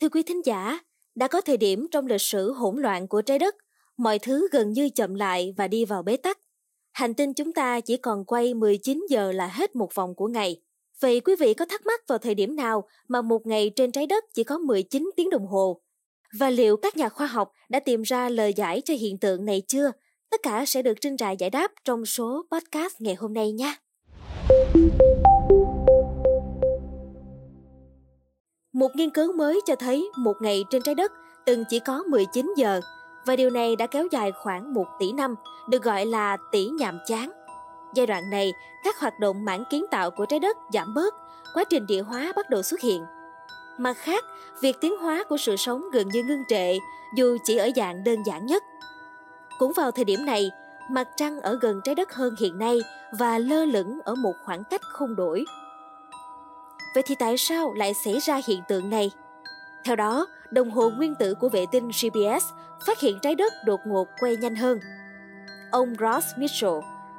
Thưa quý thính giả, đã có thời điểm trong lịch sử hỗn loạn của trái đất, mọi thứ gần như chậm lại và đi vào bế tắc. Hành tinh chúng ta chỉ còn quay 19 giờ là hết một vòng của ngày. Vậy quý vị có thắc mắc vào thời điểm nào mà một ngày trên trái đất chỉ có 19 tiếng đồng hồ? Và liệu các nhà khoa học đã tìm ra lời giải cho hiện tượng này chưa? Tất cả sẽ được Trinh Trại giải đáp trong số podcast ngày hôm nay nha. Một nghiên cứu mới cho thấy một ngày trên trái đất từng chỉ có 19 giờ và điều này đã kéo dài khoảng 1 tỷ năm, được gọi là tỷ nhàm chán. Giai đoạn này, các hoạt động mảng kiến tạo của trái đất giảm bớt, quá trình địa hóa bắt đầu xuất hiện. Mặt khác, việc tiến hóa của sự sống gần như ngưng trệ, dù chỉ ở dạng đơn giản nhất. Cũng vào thời điểm này, mặt trăng ở gần trái đất hơn hiện nay và lơ lửng ở một khoảng cách không đổi. Vậy thì tại sao lại xảy ra hiện tượng này? Theo đó, đồng hồ nguyên tử của vệ tinh GPS phát hiện trái đất đột ngột quay nhanh hơn. Ông Ross Mitchell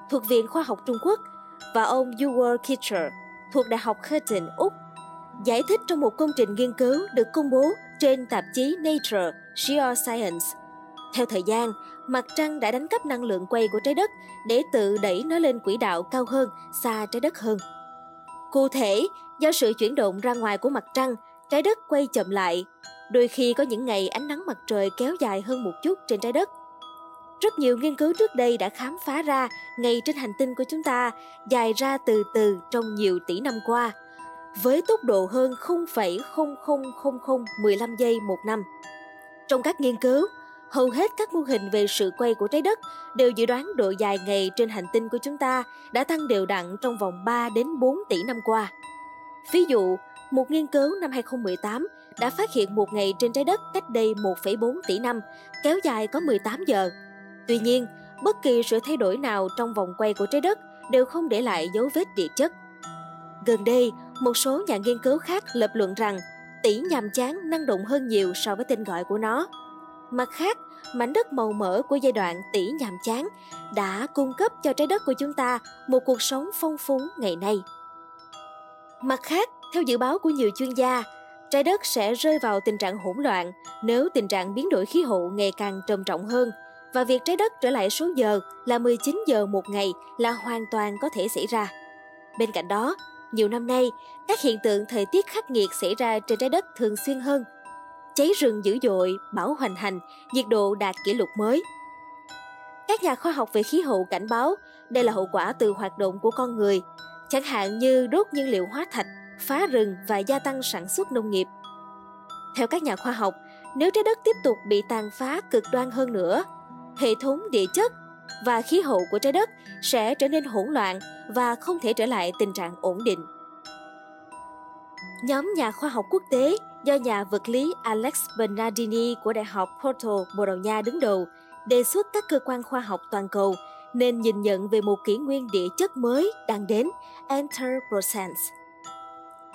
thuộc Viện Khoa học Trung Quốc và ông Ewell Kitcher thuộc Đại học Curtin, Úc giải thích trong một công trình nghiên cứu được công bố trên tạp chí Nature Geoscience. Theo thời gian, mặt trăng đã đánh cắp năng lượng quay của trái đất để tự đẩy nó lên quỹ đạo cao hơn, xa trái đất hơn. Cụ thể, do sự chuyển động ra ngoài của mặt trăng, trái đất quay chậm lại. Đôi khi có những ngày ánh nắng mặt trời kéo dài hơn một chút trên trái đất. Rất nhiều nghiên cứu trước đây đã khám phá ra ngày trên hành tinh của chúng ta dài ra từ từ trong nhiều tỷ năm qua, với tốc độ hơn 0,000015 giây một năm. Trong các nghiên cứu, hầu hết các mô hình về sự quay của trái đất đều dự đoán độ dài ngày trên hành tinh của chúng ta đã tăng đều đặn trong vòng 3 đến 4 tỷ năm qua. Ví dụ, một nghiên cứu năm 2018 đã phát hiện một ngày trên trái đất cách đây 1,4 tỷ năm, kéo dài có 18 giờ. Tuy nhiên, bất kỳ sự thay đổi nào trong vòng quay của trái đất đều không để lại dấu vết địa chất. Gần đây, một số nhà nghiên cứu khác lập luận rằng tỷ nhàm chán năng động hơn nhiều so với tên gọi của nó. Mặt khác, mảnh đất màu mỡ của giai đoạn tỷ nhàm chán đã cung cấp cho trái đất của chúng ta một cuộc sống phong phú ngày nay. Mặt khác, theo dự báo của nhiều chuyên gia, trái đất sẽ rơi vào tình trạng hỗn loạn nếu tình trạng biến đổi khí hậu ngày càng trầm trọng hơn và việc trái đất trở lại số giờ là 19 giờ một ngày là hoàn toàn có thể xảy ra. Bên cạnh đó, nhiều năm nay, các hiện tượng thời tiết khắc nghiệt xảy ra trên trái đất thường xuyên hơn. Cháy rừng dữ dội, bão hoành hành, nhiệt độ đạt kỷ lục mới. Các nhà khoa học về khí hậu cảnh báo đây là hậu quả từ hoạt động của con người, chẳng hạn như đốt nhiên liệu hóa thạch, phá rừng và gia tăng sản xuất nông nghiệp. Theo các nhà khoa học, nếu trái đất tiếp tục bị tàn phá cực đoan hơn nữa, hệ thống địa chất và khí hậu của trái đất sẽ trở nên hỗn loạn và không thể trở lại tình trạng ổn định. Nhóm nhà khoa học quốc tế do nhà vật lý Alex Bernardini của Đại học Porto, Bồ Đào Nha đứng đầu đề xuất các cơ quan khoa học toàn cầu nên nhìn nhận về một kỷ nguyên địa chất mới đang đến, Anthropocene.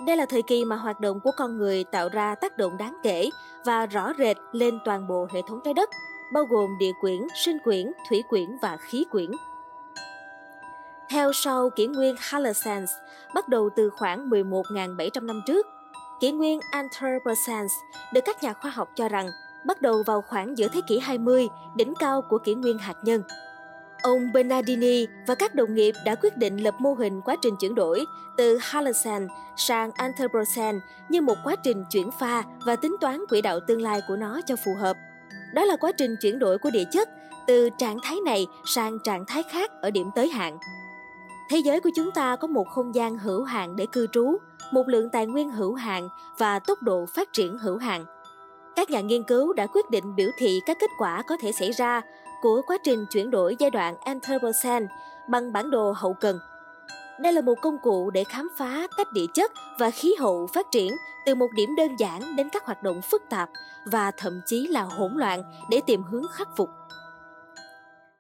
Đây là thời kỳ mà hoạt động của con người tạo ra tác động đáng kể và rõ rệt lên toàn bộ hệ thống trái đất, bao gồm địa quyển, sinh quyển, thủy quyển và khí quyển. Theo sau kỷ nguyên Holocene, bắt đầu từ khoảng 11.700 năm trước, kỷ nguyên Anthropocene được các nhà khoa học cho rằng bắt đầu vào khoảng giữa thế kỷ 20, đỉnh cao của kỷ nguyên hạt nhân. Ông Bernardini và các đồng nghiệp đã quyết định lập mô hình quá trình chuyển đổi từ Holocene sang Anthropocene như một quá trình chuyển pha và tính toán quỹ đạo tương lai của nó cho phù hợp. Đó là quá trình chuyển đổi của địa chất từ trạng thái này sang trạng thái khác ở điểm tới hạn. Thế giới của chúng ta có một không gian hữu hạn để cư trú, một lượng tài nguyên hữu hạn và tốc độ phát triển hữu hạn. Các nhà nghiên cứu đã quyết định biểu thị các kết quả có thể xảy ra của quá trình chuyển đổi giai đoạn Anthropocene bằng bản đồ hậu cần. Đây là một công cụ để khám phá cách địa chất và khí hậu phát triển từ một điểm đơn giản đến các hoạt động phức tạp và thậm chí là hỗn loạn để tìm hướng khắc phục.